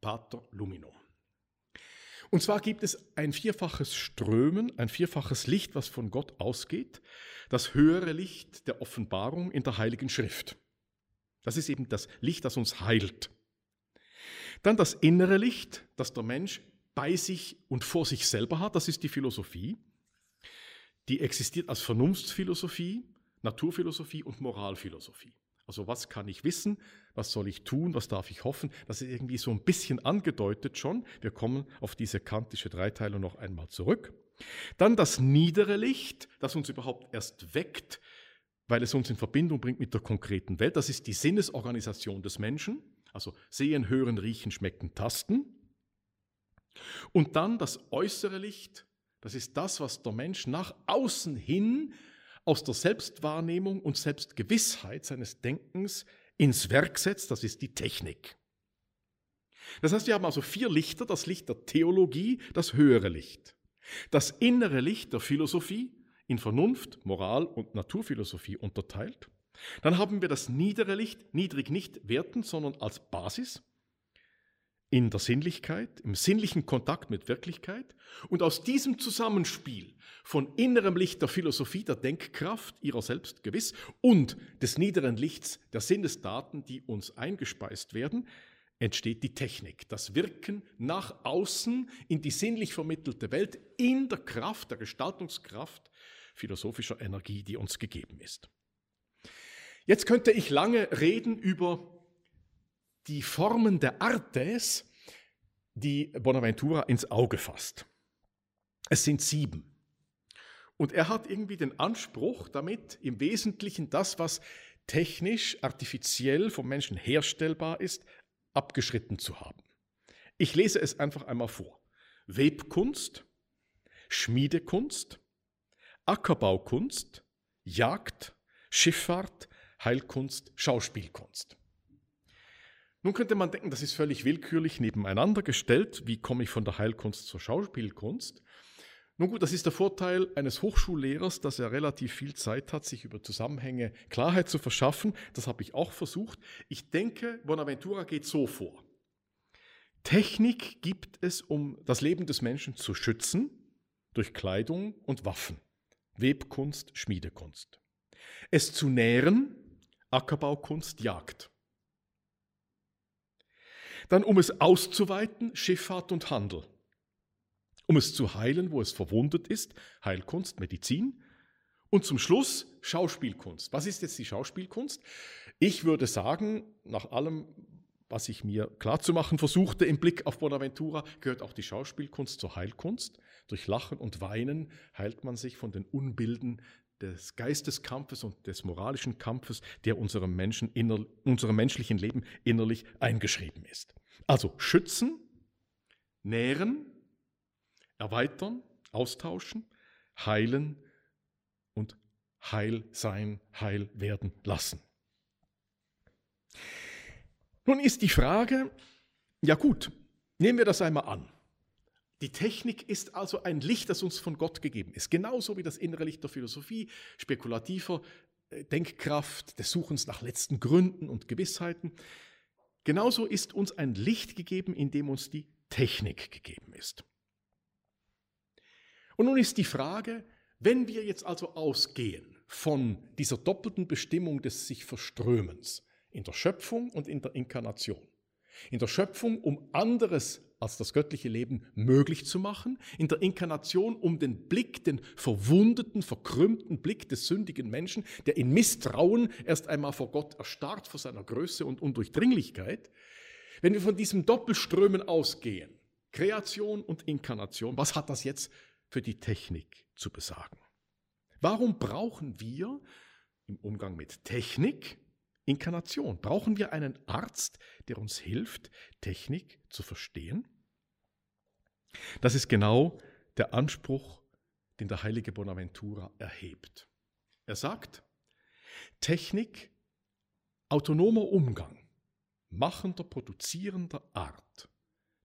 Pater Luminum. Und zwar gibt es ein vierfaches Strömen, ein vierfaches Licht, was von Gott ausgeht, das höhere Licht der Offenbarung in der Heiligen Schrift. Das ist eben das Licht, das uns heilt. Dann das innere Licht, das der Mensch bei sich und vor sich selber hat, das ist die Philosophie. Die existiert als Vernunftsphilosophie, Naturphilosophie und Moralphilosophie. Also was kann ich wissen, was soll ich tun, was darf ich hoffen? Das ist irgendwie so ein bisschen angedeutet schon. Wir kommen auf diese kantische Dreiteilung noch einmal zurück. Dann das niedere Licht, das uns überhaupt erst weckt, weil es uns in Verbindung bringt mit der konkreten Welt. Das ist die Sinnesorganisation des Menschen, also sehen, hören, riechen, schmecken, tasten. Und dann das äußere Licht, das ist das, was der Mensch nach außen hin aus der Selbstwahrnehmung und Selbstgewissheit seines Denkens ins Werk setzt, das ist die Technik. Das heißt, wir haben also vier Lichter, das Licht der Theologie, das höhere Licht, das innere Licht der Philosophie, in Vernunft, Moral und Naturphilosophie unterteilt. Dann haben wir das niedere Licht, niedrig nicht werten, sondern als Basis, in der Sinnlichkeit, im sinnlichen Kontakt mit Wirklichkeit. Und aus diesem Zusammenspiel von innerem Licht der Philosophie, der Denkkraft ihrer selbst gewiss und des niederen Lichts der Sinnesdaten, die uns eingespeist werden, entsteht die Technik, das Wirken nach außen in die sinnlich vermittelte Welt in der Kraft, der Gestaltungskraft philosophischer Energie, die uns gegeben ist. Jetzt könnte ich lange reden über die Formen der Artes, die Bonaventura ins Auge fasst. Es sind sieben. Und er hat irgendwie den Anspruch, damit im Wesentlichen das, was technisch, artifiziell vom Menschen herstellbar ist, abgeschritten zu haben. Ich lese es einfach einmal vor. Webkunst, Schmiedekunst, Ackerbaukunst, Jagd, Schifffahrt, Heilkunst, Schauspielkunst. Nun könnte man denken, das ist völlig willkürlich nebeneinander gestellt. Wie komme ich von der Heilkunst zur Schauspielkunst? Nun gut, das ist der Vorteil eines Hochschullehrers, dass er relativ viel Zeit hat, sich über Zusammenhänge Klarheit zu verschaffen. Das habe ich auch versucht. Ich denke, Bonaventura geht so vor. Technik gibt es, um das Leben des Menschen zu schützen, durch Kleidung und Waffen. Webkunst, Schmiedekunst. Es zu nähren, Ackerbaukunst, Jagd. Dann, um es auszuweiten, Schifffahrt und Handel. Um es zu heilen, wo es verwundet ist, Heilkunst, Medizin. Und zum Schluss Schauspielkunst. Was ist jetzt die Schauspielkunst? Ich würde sagen, nach allem, was ich mir klarzumachen versuchte im Blick auf Bonaventura, gehört auch die Schauspielkunst zur Heilkunst. Durch Lachen und Weinen heilt man sich von den Unbilden des Geisteskampfes und des moralischen Kampfes, der unserem, Menschen inner, unserem menschlichen Leben innerlich eingeschrieben ist. Also schützen, nähren, erweitern, austauschen, heilen und heil sein, heil werden lassen. Nun ist die Frage, ja gut, nehmen wir das einmal an. Die Technik ist also ein Licht, das uns von Gott gegeben ist. Genauso wie das innere Licht der Philosophie, spekulativer äh, Denkkraft, des Suchens nach letzten Gründen und Gewissheiten. Genauso ist uns ein Licht gegeben, in dem uns die Technik gegeben ist. Und nun ist die Frage, wenn wir jetzt also ausgehen von dieser doppelten Bestimmung des sich Verströmens in der Schöpfung und in der Inkarnation, in der Schöpfung, um anderes als das göttliche Leben möglich zu machen, in der Inkarnation, um den Blick, den verwundeten, verkrümmten Blick des sündigen Menschen, der in Misstrauen erst einmal vor Gott erstarrt, vor seiner Größe und Undurchdringlichkeit, wenn wir von diesem Doppelströmen ausgehen, Kreation und Inkarnation, was hat das jetzt für die Technik zu besagen? Warum brauchen wir im Umgang mit Technik Inkarnation? Brauchen wir einen Arzt, der uns hilft, Technik zu verstehen? Das ist genau der Anspruch, den der heilige Bonaventura erhebt. Er sagt, Technik, autonomer Umgang, machender, produzierender Art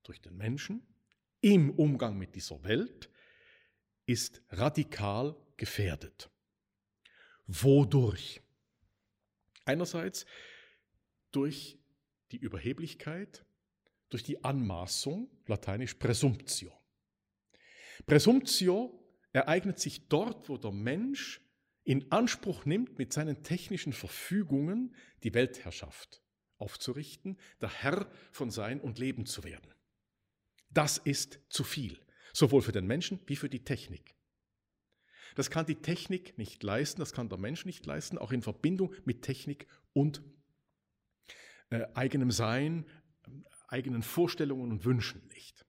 durch den Menschen im Umgang mit dieser Welt ist radikal gefährdet. Wodurch? Einerseits durch die Überheblichkeit, durch die Anmaßung, lateinisch Präsumptio. Präsumptio ereignet sich dort, wo der Mensch in Anspruch nimmt, mit seinen technischen Verfügungen die Weltherrschaft aufzurichten, der Herr von Sein und Leben zu werden. Das ist zu viel, sowohl für den Menschen wie für die Technik. Das kann die Technik nicht leisten, das kann der Mensch nicht leisten, auch in Verbindung mit Technik und äh, eigenem Sein, eigenen Vorstellungen und Wünschen nicht.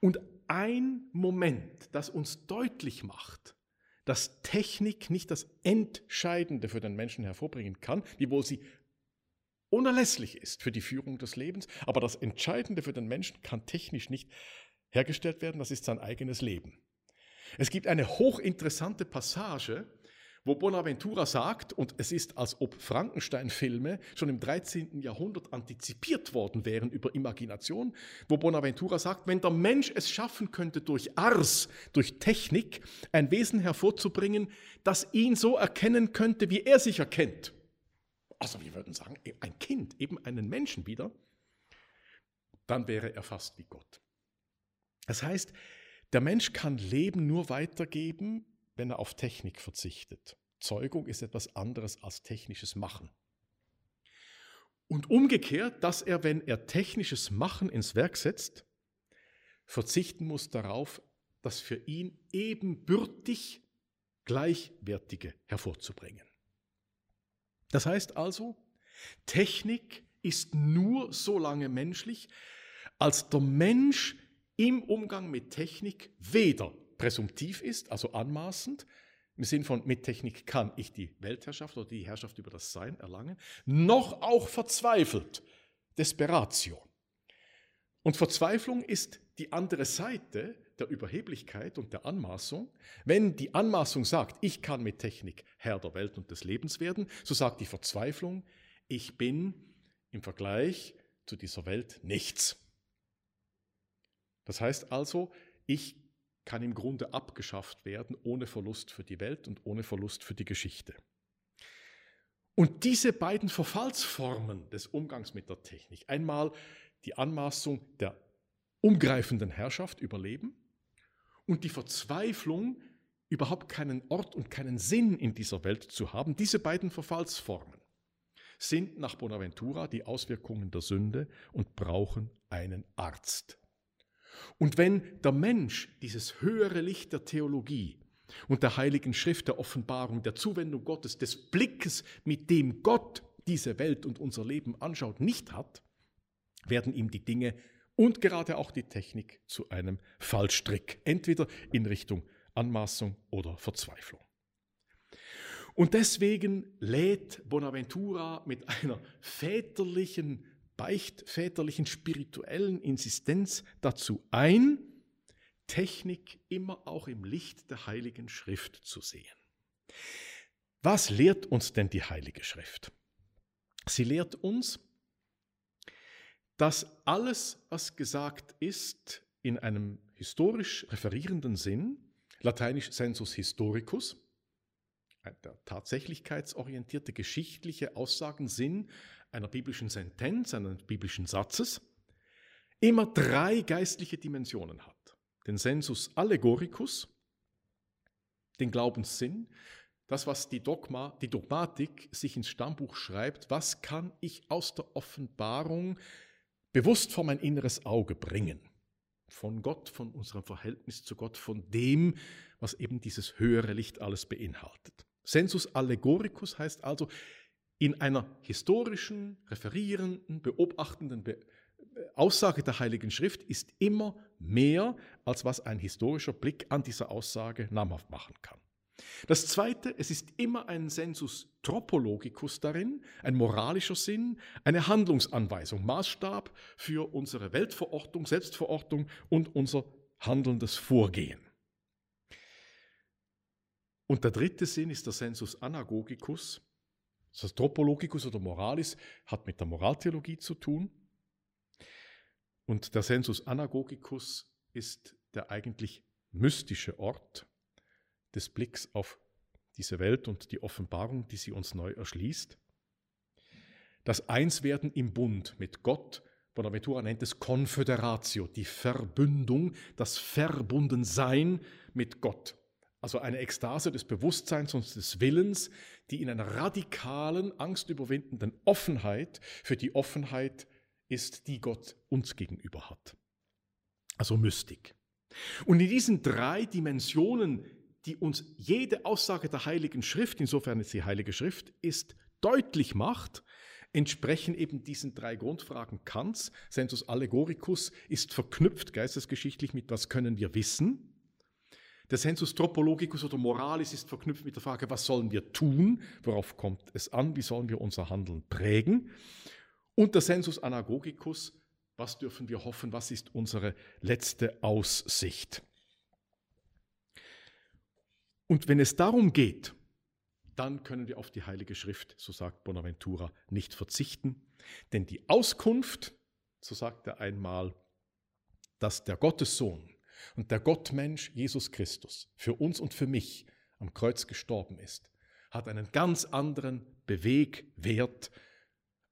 Und ein Moment, das uns deutlich macht, dass Technik nicht das Entscheidende für den Menschen hervorbringen kann, wiewohl sie unerlässlich ist für die Führung des Lebens, aber das Entscheidende für den Menschen kann technisch nicht hergestellt werden, das ist sein eigenes Leben. Es gibt eine hochinteressante Passage, wo Bonaventura sagt, und es ist, als ob Frankenstein-Filme schon im 13. Jahrhundert antizipiert worden wären über Imagination, wo Bonaventura sagt, wenn der Mensch es schaffen könnte, durch Ars, durch Technik, ein Wesen hervorzubringen, das ihn so erkennen könnte, wie er sich erkennt, also wir würden sagen, ein Kind, eben einen Menschen wieder, dann wäre er fast wie Gott. Das heißt, der Mensch kann Leben nur weitergeben, wenn er auf Technik verzichtet. Zeugung ist etwas anderes als technisches Machen. Und umgekehrt, dass er, wenn er technisches Machen ins Werk setzt, verzichten muss darauf, das für ihn ebenbürtig Gleichwertige hervorzubringen. Das heißt also, Technik ist nur so lange menschlich, als der Mensch im Umgang mit Technik weder präsumptiv ist, also anmaßend, im Sinn von mit Technik kann ich die Weltherrschaft oder die Herrschaft über das Sein erlangen, noch auch verzweifelt, Desperatio. Und Verzweiflung ist die andere Seite der Überheblichkeit und der Anmaßung. Wenn die Anmaßung sagt, ich kann mit Technik Herr der Welt und des Lebens werden, so sagt die Verzweiflung, ich bin im Vergleich zu dieser Welt nichts. Das heißt also, ich kann im Grunde abgeschafft werden ohne Verlust für die Welt und ohne Verlust für die Geschichte. Und diese beiden Verfallsformen des Umgangs mit der Technik, einmal die Anmaßung der umgreifenden Herrschaft überleben und die Verzweiflung, überhaupt keinen Ort und keinen Sinn in dieser Welt zu haben, diese beiden Verfallsformen sind nach Bonaventura die Auswirkungen der Sünde und brauchen einen Arzt. Und wenn der Mensch dieses höhere Licht der Theologie und der heiligen Schrift der Offenbarung, der Zuwendung Gottes, des Blickes, mit dem Gott diese Welt und unser Leben anschaut, nicht hat, werden ihm die Dinge und gerade auch die Technik zu einem Fallstrick, entweder in Richtung Anmaßung oder Verzweiflung. Und deswegen lädt Bonaventura mit einer väterlichen beichtväterlichen spirituellen Insistenz dazu ein, Technik immer auch im Licht der Heiligen Schrift zu sehen. Was lehrt uns denn die Heilige Schrift? Sie lehrt uns, dass alles, was gesagt ist, in einem historisch referierenden Sinn, lateinisch sensus historicus, der tatsächlichkeitsorientierte geschichtliche Aussagensinn einer biblischen Sentenz, eines biblischen Satzes, immer drei geistliche Dimensionen hat. Den Sensus allegoricus, den Glaubenssinn, das, was die, Dogma, die Dogmatik sich ins Stammbuch schreibt, was kann ich aus der Offenbarung bewusst vor mein inneres Auge bringen? Von Gott, von unserem Verhältnis zu Gott, von dem, was eben dieses höhere Licht alles beinhaltet. Sensus allegoricus heißt also, in einer historischen, referierenden, beobachtenden Be Aussage der Heiligen Schrift ist immer mehr, als was ein historischer Blick an dieser Aussage namhaft machen kann. Das Zweite, es ist immer ein Sensus tropologicus darin, ein moralischer Sinn, eine Handlungsanweisung, Maßstab für unsere Weltverortung, Selbstverortung und unser handelndes Vorgehen. Und der dritte Sinn ist der Sensus anagogicus, das Tropologicus oder Moralis hat mit der Moraltheologie zu tun. Und der Sensus Anagogicus ist der eigentlich mystische Ort des Blicks auf diese Welt und die Offenbarung, die sie uns neu erschließt. Das Einswerden im Bund mit Gott, Bonaventura nennt es Confederatio, die Verbündung, das Verbundensein mit Gott also eine Ekstase des Bewusstseins und des Willens, die in einer radikalen, angstüberwindenden Offenheit für die Offenheit ist, die Gott uns gegenüber hat. Also Mystik. Und in diesen drei Dimensionen, die uns jede Aussage der Heiligen Schrift, insofern es die Heilige Schrift ist, deutlich macht, entsprechen eben diesen drei Grundfragen Kants. Sensus allegoricus ist verknüpft geistesgeschichtlich mit was können wir wissen. Der Sensus tropologicus oder moralis ist verknüpft mit der Frage, was sollen wir tun, worauf kommt es an, wie sollen wir unser Handeln prägen. Und der Sensus anagogicus, was dürfen wir hoffen, was ist unsere letzte Aussicht. Und wenn es darum geht, dann können wir auf die Heilige Schrift, so sagt Bonaventura, nicht verzichten. Denn die Auskunft, so sagt er einmal, dass der Gottessohn und der Gottmensch Jesus Christus für uns und für mich am Kreuz gestorben ist, hat einen ganz anderen Bewegwert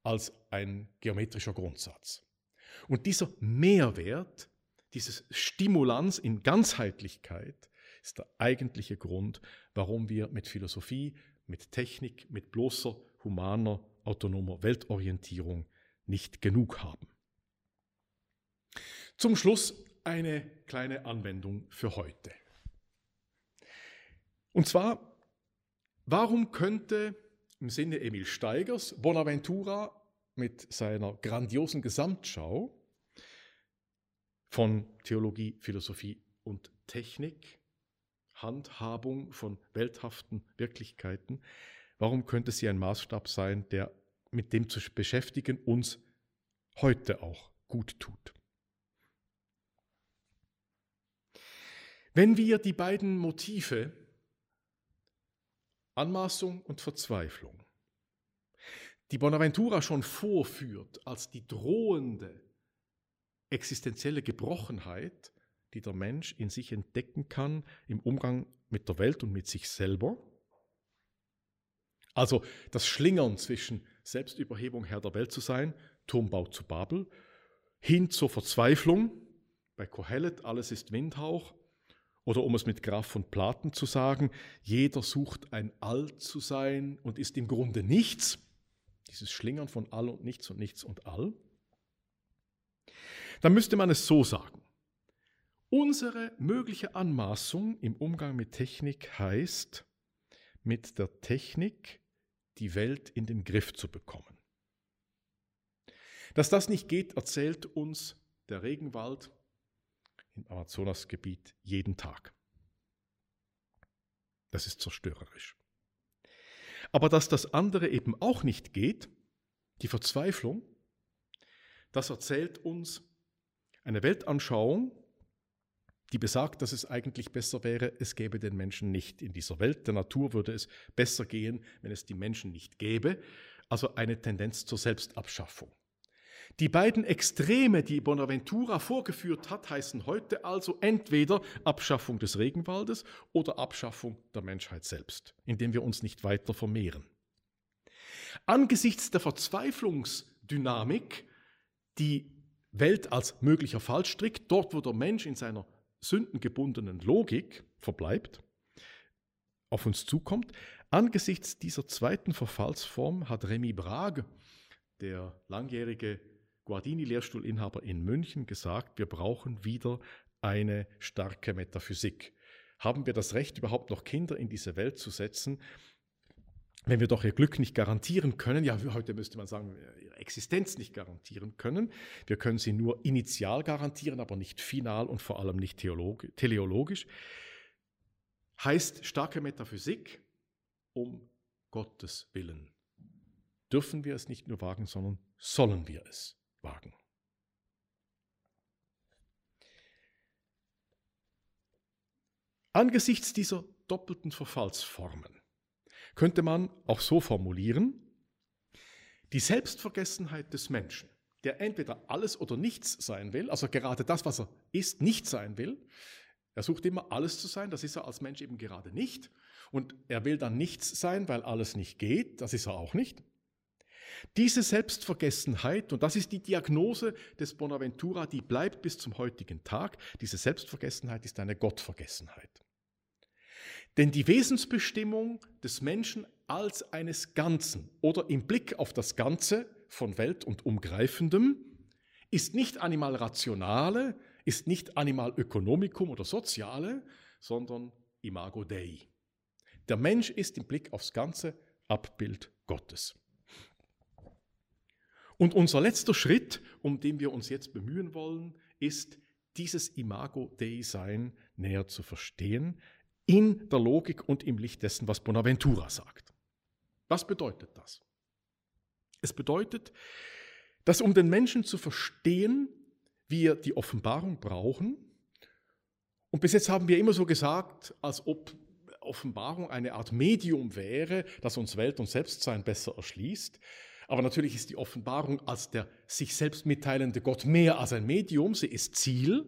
als ein geometrischer Grundsatz. Und dieser Mehrwert, dieses Stimulans in Ganzheitlichkeit, ist der eigentliche Grund, warum wir mit Philosophie, mit Technik, mit bloßer humaner, autonomer Weltorientierung nicht genug haben. Zum Schluss eine kleine Anwendung für heute. Und zwar, warum könnte im Sinne Emil Steigers Bonaventura mit seiner grandiosen Gesamtschau von Theologie, Philosophie und Technik Handhabung von welthaften Wirklichkeiten, warum könnte sie ein Maßstab sein, der mit dem zu beschäftigen uns heute auch gut tut? Wenn wir die beiden Motive Anmaßung und Verzweiflung, die Bonaventura schon vorführt als die drohende existenzielle Gebrochenheit, die der Mensch in sich entdecken kann im Umgang mit der Welt und mit sich selber. Also das Schlingern zwischen Selbstüberhebung, Herr der Welt zu sein, Turmbau zu Babel, hin zur Verzweiflung, bei Kohelet alles ist Windhauch, oder um es mit Graf von Platen zu sagen, jeder sucht ein All zu sein und ist im Grunde nichts, dieses Schlingern von All und Nichts und Nichts und All, dann müsste man es so sagen. Unsere mögliche Anmaßung im Umgang mit Technik heißt, mit der Technik die Welt in den Griff zu bekommen. Dass das nicht geht, erzählt uns der Regenwald im Amazonasgebiet jeden Tag. Das ist zerstörerisch. Aber dass das andere eben auch nicht geht, die Verzweiflung, das erzählt uns eine Weltanschauung, die besagt, dass es eigentlich besser wäre, es gäbe den Menschen nicht in dieser Welt. Der Natur würde es besser gehen, wenn es die Menschen nicht gäbe. Also eine Tendenz zur Selbstabschaffung. Die beiden Extreme, die Bonaventura vorgeführt hat, heißen heute also entweder Abschaffung des Regenwaldes oder Abschaffung der Menschheit selbst, indem wir uns nicht weiter vermehren. Angesichts der Verzweiflungsdynamik, die Welt als möglicher Fallstrick, dort wo der Mensch in seiner sündengebundenen Logik verbleibt, auf uns zukommt. Angesichts dieser zweiten Verfallsform hat Remy Brage, der langjährige Guardini-Lehrstuhlinhaber in München, gesagt, wir brauchen wieder eine starke Metaphysik. Haben wir das Recht, überhaupt noch Kinder in diese Welt zu setzen, wenn wir doch ihr Glück nicht garantieren können, ja, heute müsste man sagen, ihre Existenz nicht garantieren können. Wir können sie nur initial garantieren, aber nicht final und vor allem nicht teleologisch. Heißt starke Metaphysik um Gottes Willen. Dürfen wir es nicht nur wagen, sondern sollen wir es wagen. Angesichts dieser doppelten Verfallsformen könnte man auch so formulieren, die Selbstvergessenheit des Menschen, der entweder alles oder nichts sein will, also gerade das, was er ist, nicht sein will. Er sucht immer alles zu sein, das ist er als Mensch eben gerade nicht. Und er will dann nichts sein, weil alles nicht geht, das ist er auch nicht. Diese Selbstvergessenheit, und das ist die Diagnose des Bonaventura, die bleibt bis zum heutigen Tag, diese Selbstvergessenheit ist eine Gottvergessenheit. Denn die Wesensbestimmung des Menschen als eines Ganzen oder im Blick auf das Ganze von Welt und Umgreifendem ist nicht animal rationale, ist nicht animal ökonomicum oder soziale, sondern imago Dei. Der Mensch ist im Blick aufs Ganze Abbild Gottes. Und unser letzter Schritt, um den wir uns jetzt bemühen wollen, ist, dieses Imago Dei Sein näher zu verstehen, in der Logik und im Licht dessen, was Bonaventura sagt. Was bedeutet das? Es bedeutet, dass um den Menschen zu verstehen, wir die Offenbarung brauchen, und bis jetzt haben wir immer so gesagt, als ob Offenbarung eine Art Medium wäre, das uns Welt und Selbstsein besser erschließt. Aber natürlich ist die Offenbarung als der sich selbst mitteilende Gott mehr als ein Medium, sie ist Ziel.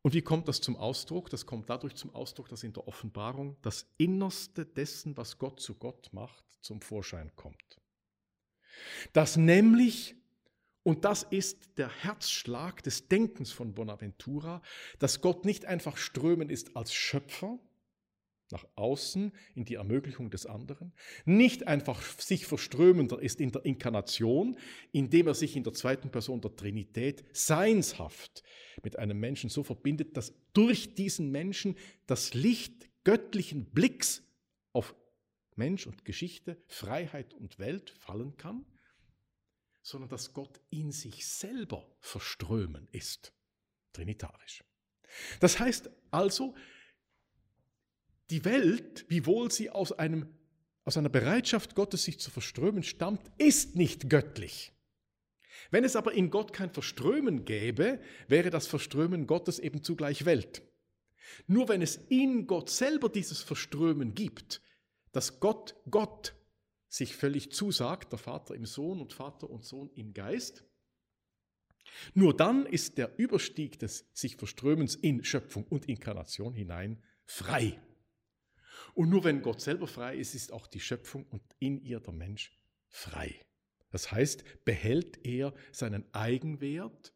Und wie kommt das zum Ausdruck? Das kommt dadurch zum Ausdruck, dass in der Offenbarung das Innerste dessen, was Gott zu Gott macht, zum Vorschein kommt. Dass nämlich, und das ist der Herzschlag des Denkens von Bonaventura, dass Gott nicht einfach strömen ist als Schöpfer, nach außen in die Ermöglichung des anderen, nicht einfach sich verströmender ist in der Inkarnation, indem er sich in der zweiten Person der Trinität seinshaft mit einem Menschen so verbindet, dass durch diesen Menschen das Licht göttlichen Blicks auf Mensch und Geschichte, Freiheit und Welt fallen kann, sondern dass Gott in sich selber verströmen ist, trinitarisch. Das heißt also, die Welt, wiewohl sie aus, einem, aus einer Bereitschaft Gottes sich zu verströmen stammt, ist nicht göttlich. Wenn es aber in Gott kein Verströmen gäbe, wäre das Verströmen Gottes eben zugleich Welt. Nur wenn es in Gott selber dieses Verströmen gibt, dass Gott Gott sich völlig zusagt, der Vater im Sohn und Vater und Sohn im Geist, nur dann ist der Überstieg des sich Verströmens in Schöpfung und Inkarnation hinein frei. Und nur wenn Gott selber frei ist, ist auch die Schöpfung und in ihr der Mensch frei. Das heißt, behält er seinen Eigenwert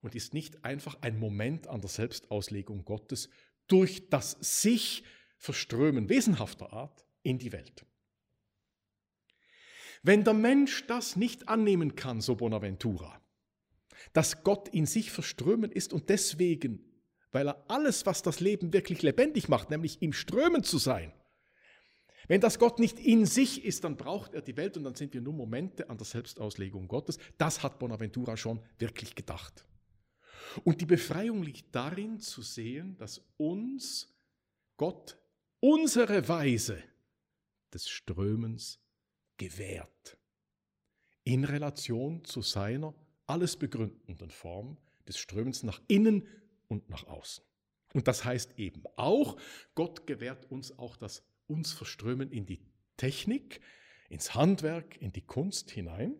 und ist nicht einfach ein Moment an der Selbstauslegung Gottes durch das sich Verströmen wesenhafter Art in die Welt. Wenn der Mensch das nicht annehmen kann, so Bonaventura, dass Gott in sich verströmen ist und deswegen weil er alles, was das Leben wirklich lebendig macht, nämlich im Strömen zu sein, wenn das Gott nicht in sich ist, dann braucht er die Welt und dann sind wir nur Momente an der Selbstauslegung Gottes. Das hat Bonaventura schon wirklich gedacht. Und die Befreiung liegt darin zu sehen, dass uns Gott unsere Weise des Strömens gewährt. In Relation zu seiner alles begründenden Form des Strömens nach innen und nach außen. Und das heißt eben auch, Gott gewährt uns auch das uns Verströmen in die Technik, ins Handwerk, in die Kunst hinein,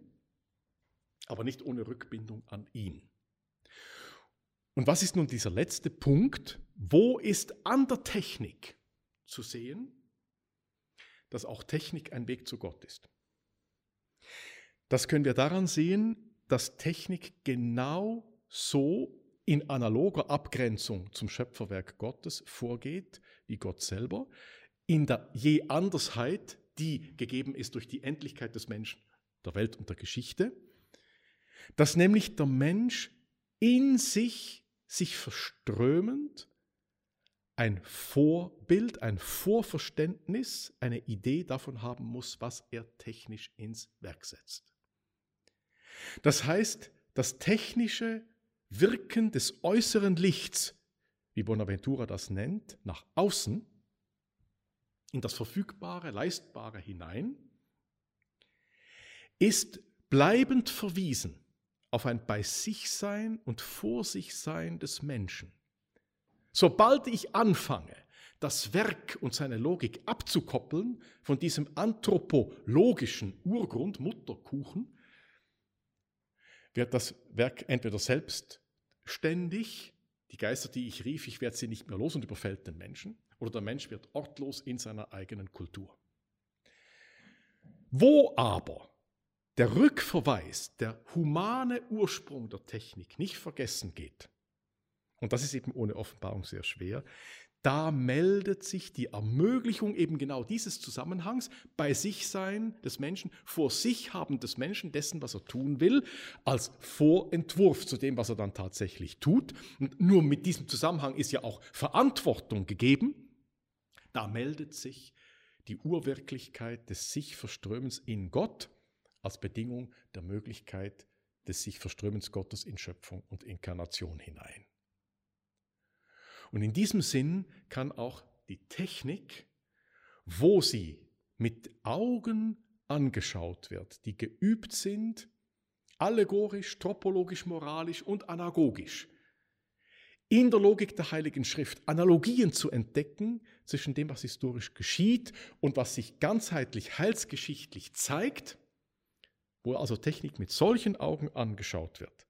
aber nicht ohne Rückbindung an ihn. Und was ist nun dieser letzte Punkt? Wo ist an der Technik zu sehen, dass auch Technik ein Weg zu Gott ist? Das können wir daran sehen, dass Technik genau so in analoger Abgrenzung zum Schöpferwerk Gottes vorgeht, wie Gott selber, in der je Andersheit, die gegeben ist durch die Endlichkeit des Menschen, der Welt und der Geschichte, dass nämlich der Mensch in sich, sich verströmend, ein Vorbild, ein Vorverständnis, eine Idee davon haben muss, was er technisch ins Werk setzt. Das heißt, das Technische Wirken des äußeren Lichts, wie Bonaventura das nennt, nach außen, in das Verfügbare, Leistbare hinein, ist bleibend verwiesen auf ein Bei sich Sein und Vor sich Sein des Menschen. Sobald ich anfange, das Werk und seine Logik abzukoppeln von diesem anthropologischen Urgrund, Mutterkuchen, wird das Werk entweder selbstständig, die Geister, die ich rief, ich werde sie nicht mehr los und überfällt den Menschen, oder der Mensch wird ortlos in seiner eigenen Kultur. Wo aber der Rückverweis, der humane Ursprung der Technik nicht vergessen geht, und das ist eben ohne Offenbarung sehr schwer, da meldet sich die Ermöglichung eben genau dieses Zusammenhangs bei sich sein des Menschen, vor sich haben des Menschen, dessen, was er tun will, als Vorentwurf zu dem, was er dann tatsächlich tut. Und nur mit diesem Zusammenhang ist ja auch Verantwortung gegeben. Da meldet sich die Urwirklichkeit des sich Verströmens in Gott als Bedingung der Möglichkeit des sich Verströmens Gottes in Schöpfung und Inkarnation hinein. Und in diesem Sinn kann auch die Technik, wo sie mit Augen angeschaut wird, die geübt sind, allegorisch, topologisch, moralisch und anagogisch, in der Logik der Heiligen Schrift Analogien zu entdecken zwischen dem, was historisch geschieht und was sich ganzheitlich heilsgeschichtlich zeigt, wo also Technik mit solchen Augen angeschaut wird,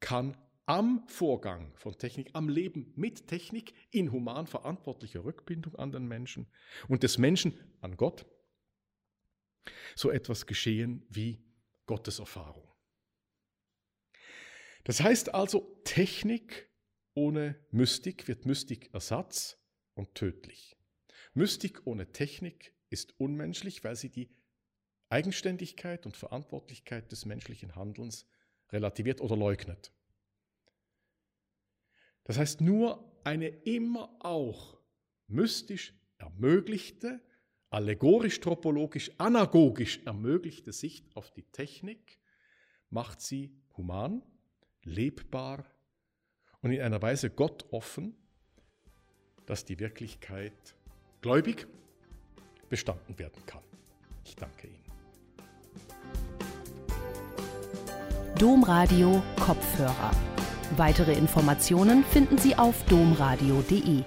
kann am Vorgang von Technik, am Leben mit Technik in human verantwortlicher Rückbindung an den Menschen und des Menschen an Gott so etwas geschehen wie Gotteserfahrung. Das heißt also, Technik ohne Mystik wird Mystik Ersatz und tödlich. Mystik ohne Technik ist unmenschlich, weil sie die Eigenständigkeit und Verantwortlichkeit des menschlichen Handelns relativiert oder leugnet. Das heißt, nur eine immer auch mystisch ermöglichte, allegorisch-tropologisch, anagogisch ermöglichte Sicht auf die Technik macht sie human, lebbar und in einer Weise Gott offen, dass die Wirklichkeit gläubig bestanden werden kann. Ich danke Ihnen. Domradio Kopfhörer Weitere Informationen finden Sie auf domradio.de.